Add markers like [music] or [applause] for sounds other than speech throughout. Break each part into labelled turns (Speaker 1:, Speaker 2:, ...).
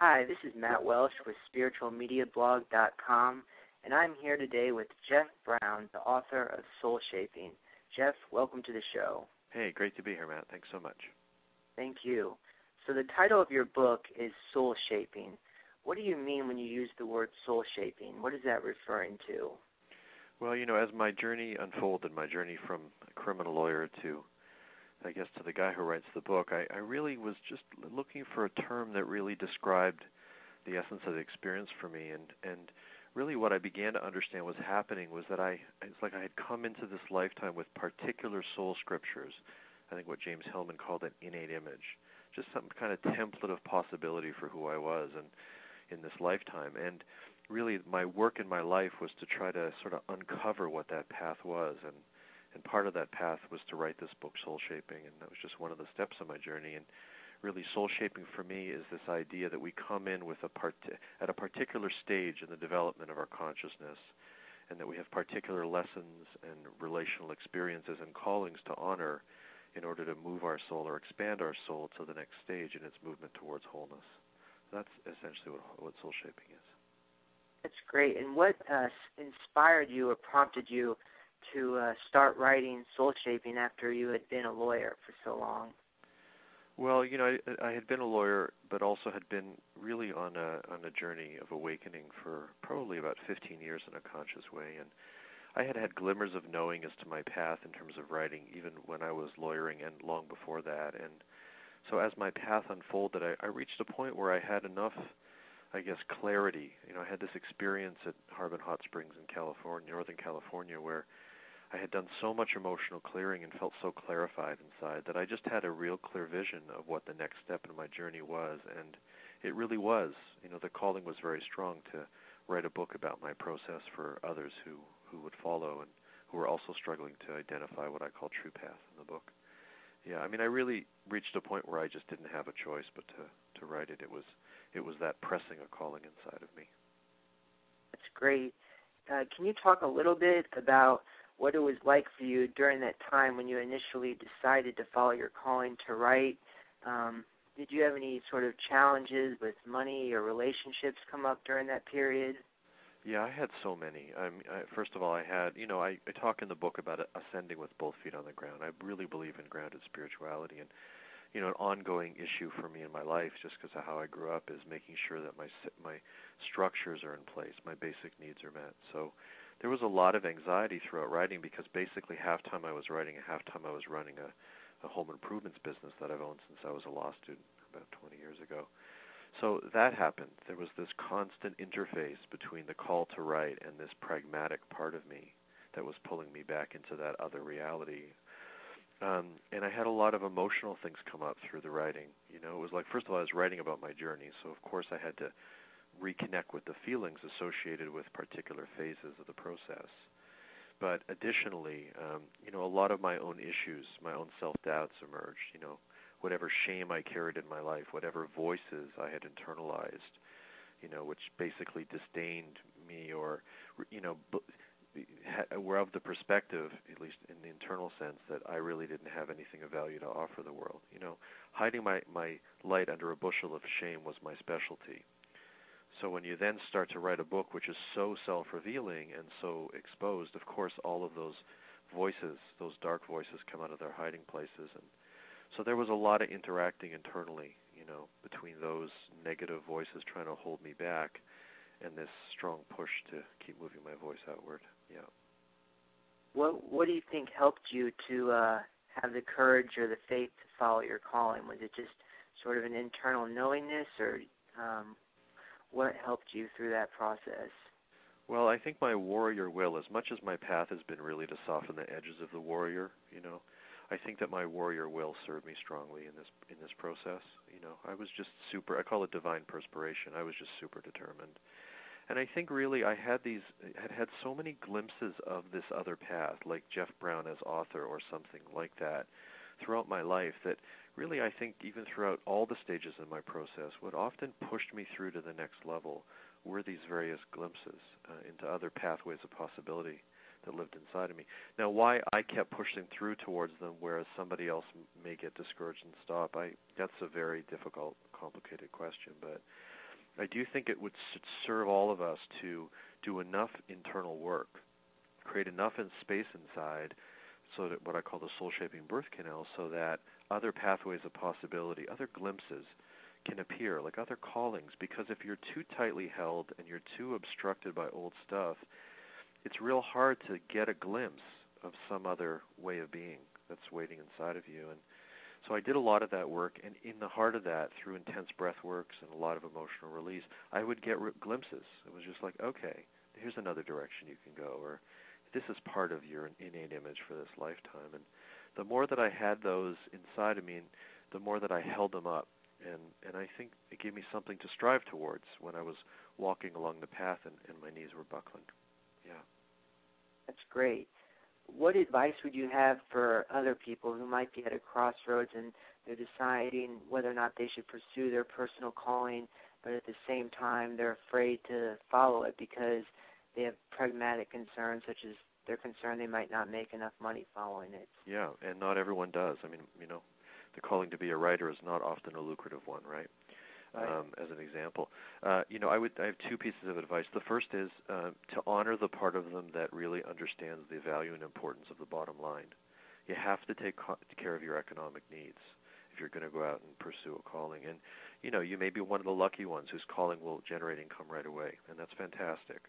Speaker 1: Hi, this is Matt Welsh with SpiritualMediaBlog.com, and I'm here today with Jeff Brown, the author of Soul Shaping. Jeff, welcome to the show.
Speaker 2: Hey, great to be here, Matt. Thanks so much.
Speaker 1: Thank you. So, the title of your book is Soul Shaping. What do you mean when you use the word soul shaping? What is that referring to?
Speaker 2: Well, you know, as my journey unfolded, my journey from a criminal lawyer to I guess to the guy who writes the book, I, I really was just looking for a term that really described the essence of the experience for me, and and really what I began to understand was happening was that I it's like I had come into this lifetime with particular soul scriptures. I think what James Hillman called an innate image, just some kind of template of possibility for who I was, and in this lifetime, and really my work in my life was to try to sort of uncover what that path was. And and part of that path was to write this book, Soul Shaping, and that was just one of the steps of my journey. And really, soul shaping for me is this idea that we come in with a part at a particular stage in the development of our consciousness, and that we have particular lessons and relational experiences and callings to honor in order to move our soul or expand our soul to the next stage in its movement towards wholeness. That's essentially what, what soul shaping is.
Speaker 1: That's great. And what uh, inspired you or prompted you to uh, start writing soul shaping after you had been a lawyer for so long?
Speaker 2: Well, you know, I, I had been a lawyer, but also had been really on a on a journey of awakening for probably about 15 years in a conscious way, and I had had glimmers of knowing as to my path in terms of writing, even when I was lawyering and long before that. And so, as my path unfolded, I, I reached a point where I had enough, I guess, clarity. You know, I had this experience at Harbin Hot Springs in California, Northern California, where I had done so much emotional clearing and felt so clarified inside that I just had a real clear vision of what the next step in my journey was and it really was. You know the calling was very strong to write a book about my process for others who who would follow and who were also struggling to identify what I call true path in the book. Yeah I mean I really reached a point where I just didn't have a choice but to to write it. It was it was that pressing a calling inside of me.
Speaker 1: That's great. Uh, can you talk a little bit about what it was like for you during that time when you initially decided to follow your calling to write. Um, did you have any sort of challenges with money or relationships come up during that period?
Speaker 2: Yeah, I had so many. I mean, I, first of all, I had, you know, I, I talk in the book about ascending with both feet on the ground. I really believe in grounded spirituality, and you know, an ongoing issue for me in my life, just because of how I grew up, is making sure that my my structures are in place, my basic needs are met. So, there was a lot of anxiety throughout writing because basically half time I was writing and half time I was running a, a home improvements business that I've owned since I was a law student about 20 years ago. So that happened. There was this constant interface between the call to write and this pragmatic part of me that was pulling me back into that other reality. Um, and I had a lot of emotional things come up through the writing. You know, it was like first of all I was writing about my journey, so of course I had to reconnect with the feelings associated with particular phases of the process. But additionally, um, you know, a lot of my own issues, my own self doubts emerged. You know, whatever shame I carried in my life, whatever voices I had internalized, you know, which basically disdained me or, you know, were of the perspective, at least in the internal sense, that I really didn't have anything of value to offer the world. You know, hiding my my light under a bushel of shame was my specialty. So when you then start to write a book which is so self-revealing and so exposed, of course, all of those voices, those dark voices, come out of their hiding places, and so there was a lot of interacting internally, you know, between those negative voices trying to hold me back, and this strong push to keep moving my voice outward. Yeah.
Speaker 1: What What do you think helped you to uh, have the courage or the faith to follow your calling? Was it just sort of an internal knowingness, or um, what helped you through that process?
Speaker 2: Well, I think my warrior will, as much as my path has been really to soften the edges of the warrior, you know, I think that my warrior will served me strongly in this in this process. You know, I was just super. I call it divine perspiration. I was just super determined, and I think really I had these had had so many glimpses of this other path, like Jeff Brown as author or something like that, throughout my life that really, I think, even throughout all the stages in my process, what often pushed me through to the next level were these various glimpses uh, into other pathways of possibility that lived inside of me. Now, why I kept pushing through towards them, whereas somebody else may get discouraged and stop, I that's a very difficult, complicated question. But I do think it would serve all of us to do enough internal work, create enough space inside, so that what I call the soul shaping birth canal, so that other pathways of possibility, other glimpses can appear, like other callings. Because if you're too tightly held and you're too obstructed by old stuff, it's real hard to get a glimpse of some other way of being that's waiting inside of you. And so I did a lot of that work, and in the heart of that, through intense breath works and a lot of emotional release, I would get r- glimpses. It was just like, okay, here's another direction you can go, or this is part of your innate image for this lifetime. And the more that I had those inside of me, the more that I held them up, and and I think it gave me something to strive towards when I was walking along the path and, and my knees were buckling. Yeah.
Speaker 1: That's great what advice would you have for other people who might be at a crossroads and they're deciding whether or not they should pursue their personal calling, but at the same time they're afraid to follow it because they have pragmatic concerns, such as they're concerned they might not make enough money following it.
Speaker 2: Yeah, and not everyone does. I mean, you know, the calling to be a writer is not often a lucrative one, right? um, as an example. Uh, you know, I would I have two pieces of advice. The first is uh, to honor the part of them that really understands the value and importance of the bottom line. You have to take co- care of your economic needs if you're going to go out and pursue a calling. And you know, you may be one of the lucky ones whose calling will generate income right away, and that's fantastic.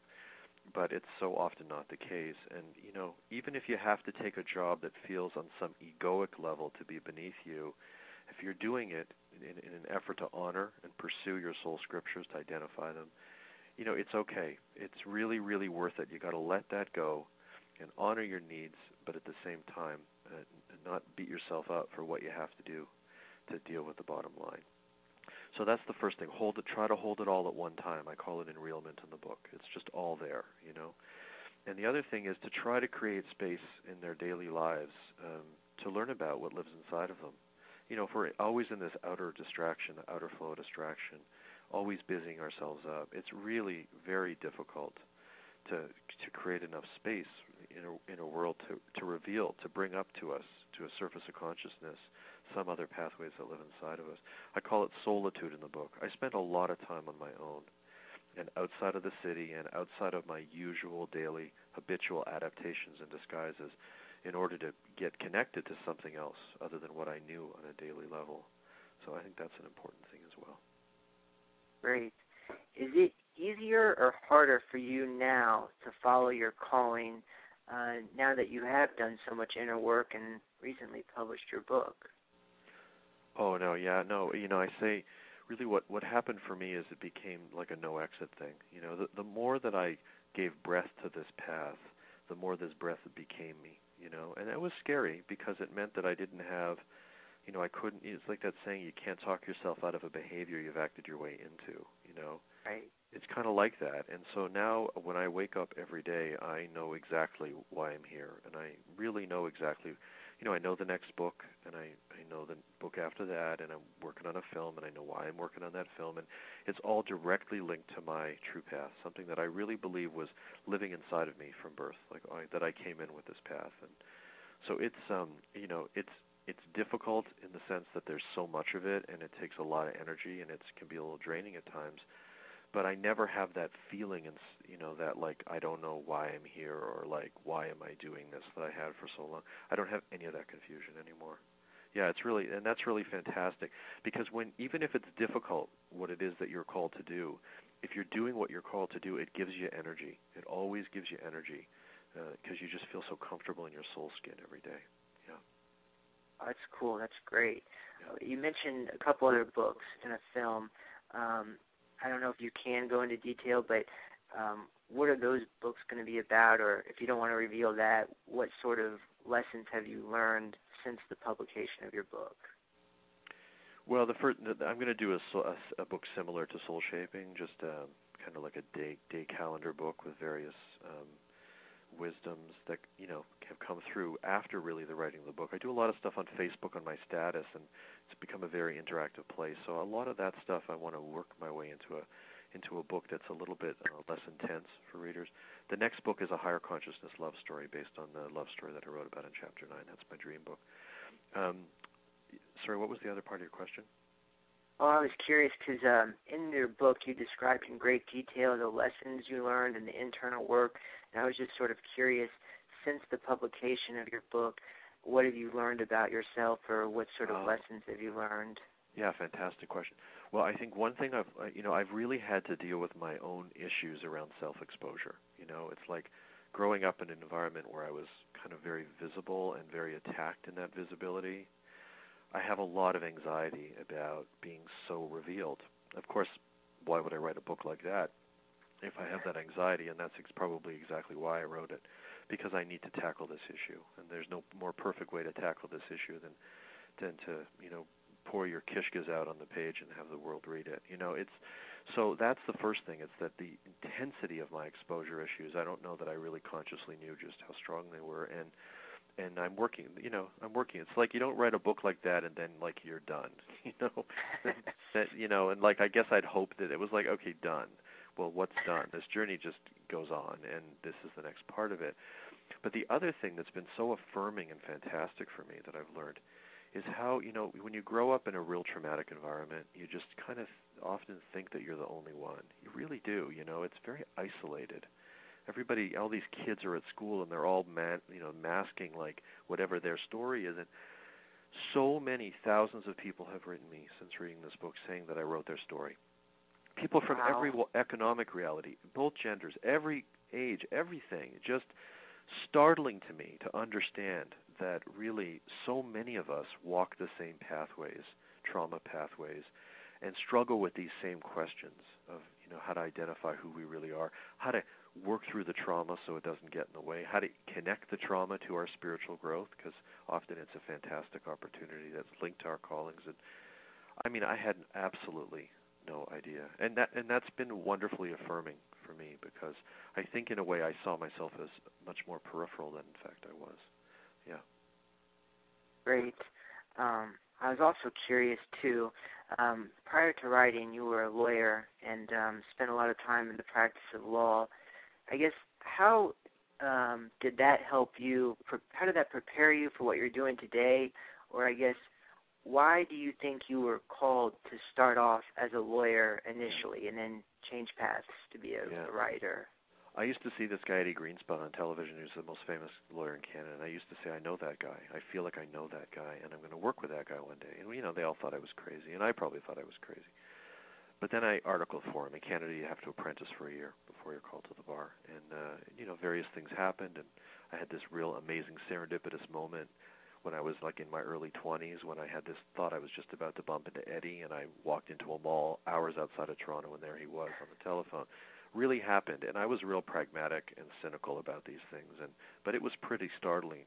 Speaker 2: But it's so often not the case. And you know, even if you have to take a job that feels on some egoic level to be beneath you, if you're doing it in, in an effort to honor and pursue your soul scriptures, to identify them, you know, it's okay. It's really, really worth it. You got to let that go and honor your needs, but at the same time, uh, not beat yourself up for what you have to do to deal with the bottom line. So that's the first thing. Hold it. Try to hold it all at one time. I call it enrealment in the book. It's just all there, you know. And the other thing is to try to create space in their daily lives um, to learn about what lives inside of them you know, if we're always in this outer distraction, outer flow distraction, always busying ourselves up, it's really very difficult to to create enough space in a in a world to to reveal, to bring up to us, to a surface of consciousness, some other pathways that live inside of us. I call it solitude in the book. I spent a lot of time on my own and outside of the city and outside of my usual daily habitual adaptations and disguises in order to get connected to something else other than what I knew on a daily level. So I think that's an important thing as well.
Speaker 1: Great. Is it easier or harder for you now to follow your calling uh, now that you have done so much inner work and recently published your book?
Speaker 2: Oh no, yeah, no. You know, I say really what what happened for me is it became like a no exit thing. You know, the the more that I gave breath to this path, the more this breath became me you know, and it was scary because it meant that I didn't have, you know, I couldn't. It's like that saying, you can't talk yourself out of a behavior you've acted your way into, you know.
Speaker 1: Right.
Speaker 2: It's kind of like that, and so now when I wake up every day, I know exactly why I'm here, and I really know exactly you know, I know the next book, and I I know the book after that, and I'm working on a film, and I know why I'm working on that film, and it's all directly linked to my true path, something that I really believe was living inside of me from birth, like I, that I came in with this path, and so it's um you know it's it's difficult in the sense that there's so much of it, and it takes a lot of energy, and it can be a little draining at times but I never have that feeling and you know that like I don't know why I'm here or like why am I doing this that I had for so long. I don't have any of that confusion anymore. Yeah, it's really and that's really fantastic because when even if it's difficult what it is that you're called to do, if you're doing what you're called to do, it gives you energy. It always gives you energy because uh, you just feel so comfortable in your soul skin every day. Yeah.
Speaker 1: Oh, that's cool. That's great. Yeah. You mentioned a couple other books and a film. Um, I don't know if you can go into detail, but um, what are those books going to be about? Or if you don't want to reveal that, what sort of lessons have you learned since the publication of your book?
Speaker 2: Well, the first I'm going to do a, a, a book similar to Soul Shaping, just uh, kind of like a day day calendar book with various um, wisdoms that you know have come through after really the writing of the book. I do a lot of stuff on Facebook on my status, and it's become a very interactive place. So a lot of that stuff I want to work my way into a into a book that's a little bit uh, less intense for readers. The next book is a higher consciousness love story based on the love story that I wrote about in chapter nine. That's my dream book. Um, sorry, what was the other part of your question?
Speaker 1: Well, I was curious because um, in your book you described in great detail the lessons you learned and the internal work. And I was just sort of curious, since the publication of your book, what have you learned about yourself, or what sort of uh, lessons have you learned?
Speaker 2: Yeah, fantastic question. Well, I think one thing I've you know I've really had to deal with my own issues around self-exposure. You know, it's like growing up in an environment where I was kind of very visible and very attacked in that visibility. I have a lot of anxiety about being so revealed. Of course, why would I write a book like that if I have that anxiety? And that's ex- probably exactly why I wrote it, because I need to tackle this issue. And there's no more perfect way to tackle this issue than than to you know pour your kishkas out on the page and have the world read it. You know, it's so that's the first thing. It's that the intensity of my exposure issues. I don't know that I really consciously knew just how strong they were, and and I'm working. You know, I'm working. It's like you don't write a book like that and then like you're done. [laughs] You know, [laughs] that you know, and like I guess I'd hope that it was like okay, done. Well, what's done? This journey just goes on, and this is the next part of it. But the other thing that's been so affirming and fantastic for me that I've learned is how you know when you grow up in a real traumatic environment, you just kind of often think that you're the only one. You really do. You know, it's very isolated. Everybody, all these kids are at school and they're all man, you know, masking like whatever their story is. And so many thousands of people have written me since reading this book saying that I wrote their story. People from
Speaker 1: wow.
Speaker 2: every economic reality, both genders, every age, everything. Just startling to me to understand that really so many of us walk the same pathways, trauma pathways, and struggle with these same questions of you know how to identify who we really are, how to work through the trauma so it doesn't get in the way, how to connect the trauma to our spiritual growth because often it's a fantastic opportunity that's linked to our callings and I mean I had absolutely no idea. And that and that's been wonderfully affirming for me because I think in a way I saw myself as much more peripheral than in fact I was. Yeah.
Speaker 1: Great. Um, I was also curious too. Um, prior to writing, you were a lawyer and um, spent a lot of time in the practice of law. I guess how um, did that help you? How did that prepare you for what you're doing today? Or I guess why do you think you were called to start off as a lawyer initially and then change paths to be a,
Speaker 2: yeah.
Speaker 1: a writer?
Speaker 2: I used to see this guy Eddie Greenspan on television, who's the most famous lawyer in Canada, and I used to say, I know that guy. I feel like I know that guy, and I'm going to work with that guy one day. And you know, they all thought I was crazy, and I probably thought I was crazy. But then I articled for him. In Canada, you have to apprentice for a year before you're called to the bar, and uh, you know, various things happened, and I had this real amazing serendipitous moment when I was like in my early 20s when I had this thought I was just about to bump into Eddie, and I walked into a mall hours outside of Toronto, and there he was on the telephone really happened and I was real pragmatic and cynical about these things and but it was pretty startling.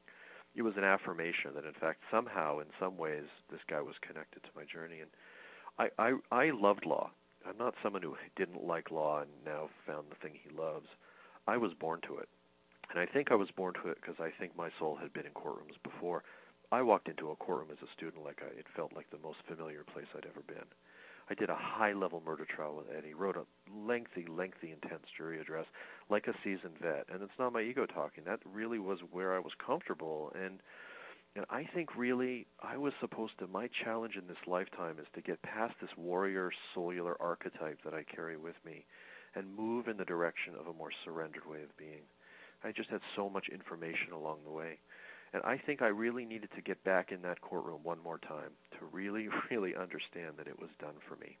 Speaker 2: It was an affirmation that in fact somehow in some ways this guy was connected to my journey and I I I loved law. I'm not someone who didn't like law and now found the thing he loves. I was born to it. And I think I was born to it because I think my soul had been in courtrooms before. I walked into a courtroom as a student like I, it felt like the most familiar place I'd ever been. I did a high level murder trial with Eddie, wrote a lengthy, lengthy, intense jury address like a seasoned vet. And it's not my ego talking. That really was where I was comfortable. And and I think really I was supposed to my challenge in this lifetime is to get past this warrior cellular archetype that I carry with me and move in the direction of a more surrendered way of being. I just had so much information along the way. And I think I really needed to get back in that courtroom one more time to really, [laughs] really understand that it was done for me.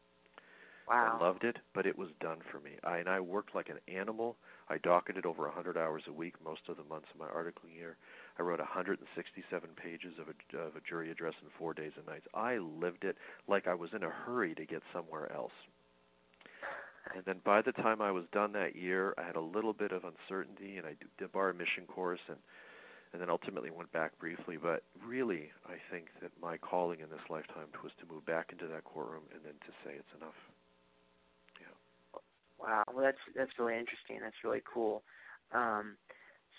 Speaker 1: Wow.
Speaker 2: I loved it, but it was done for me. I and I worked like an animal. I docketed over a 100 hours a week most of the months of my article year. I wrote 167 pages of a, of a jury address in four days and nights. I lived it like I was in a hurry to get somewhere else. And then by the time I was done that year, I had a little bit of uncertainty, and I did bar admission course, and and then ultimately went back briefly. But really, I think that my calling in this lifetime was to move back into that courtroom and then to say it's enough. Yeah.
Speaker 1: Wow, well that's that's really interesting. That's really cool. Um,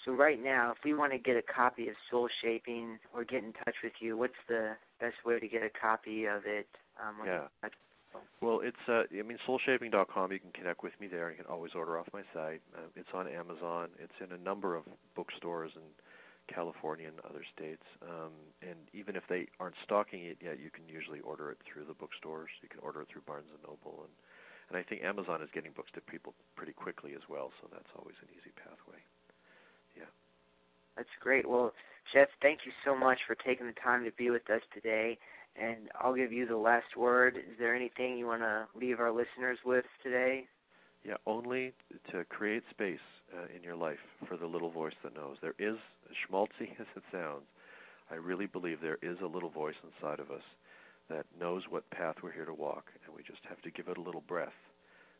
Speaker 1: so right now, if we want to get a copy of Soul Shaping or get in touch with you, what's the best way to get a copy of it? Um,
Speaker 2: yeah. Well, it's uh, I mean soulshaping.com. You can connect with me there. You can always order off my site. Uh, it's on Amazon. It's in a number of bookstores in California and other states. Um, and even if they aren't stocking it yet, you can usually order it through the bookstores. You can order it through Barnes and Noble, and and I think Amazon is getting books to people pretty quickly as well. So that's always an easy pathway.
Speaker 1: That's great. Well, Jeff, thank you so much for taking the time to be with us today. And I'll give you the last word. Is there anything you want to leave our listeners with today?
Speaker 2: Yeah, only to create space uh, in your life for the little voice that knows. There is, schmaltzy [laughs] as it sounds, I really believe there is a little voice inside of us that knows what path we're here to walk, and we just have to give it a little breath,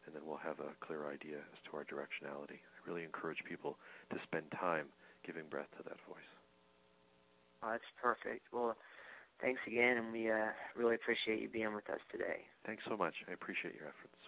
Speaker 2: and then we'll have a clear idea as to our directionality. I really encourage people to spend time giving breath to that voice.
Speaker 1: Oh, that's perfect. Well, thanks again, and we uh, really appreciate you being with us today.
Speaker 2: Thanks so much. I appreciate your efforts.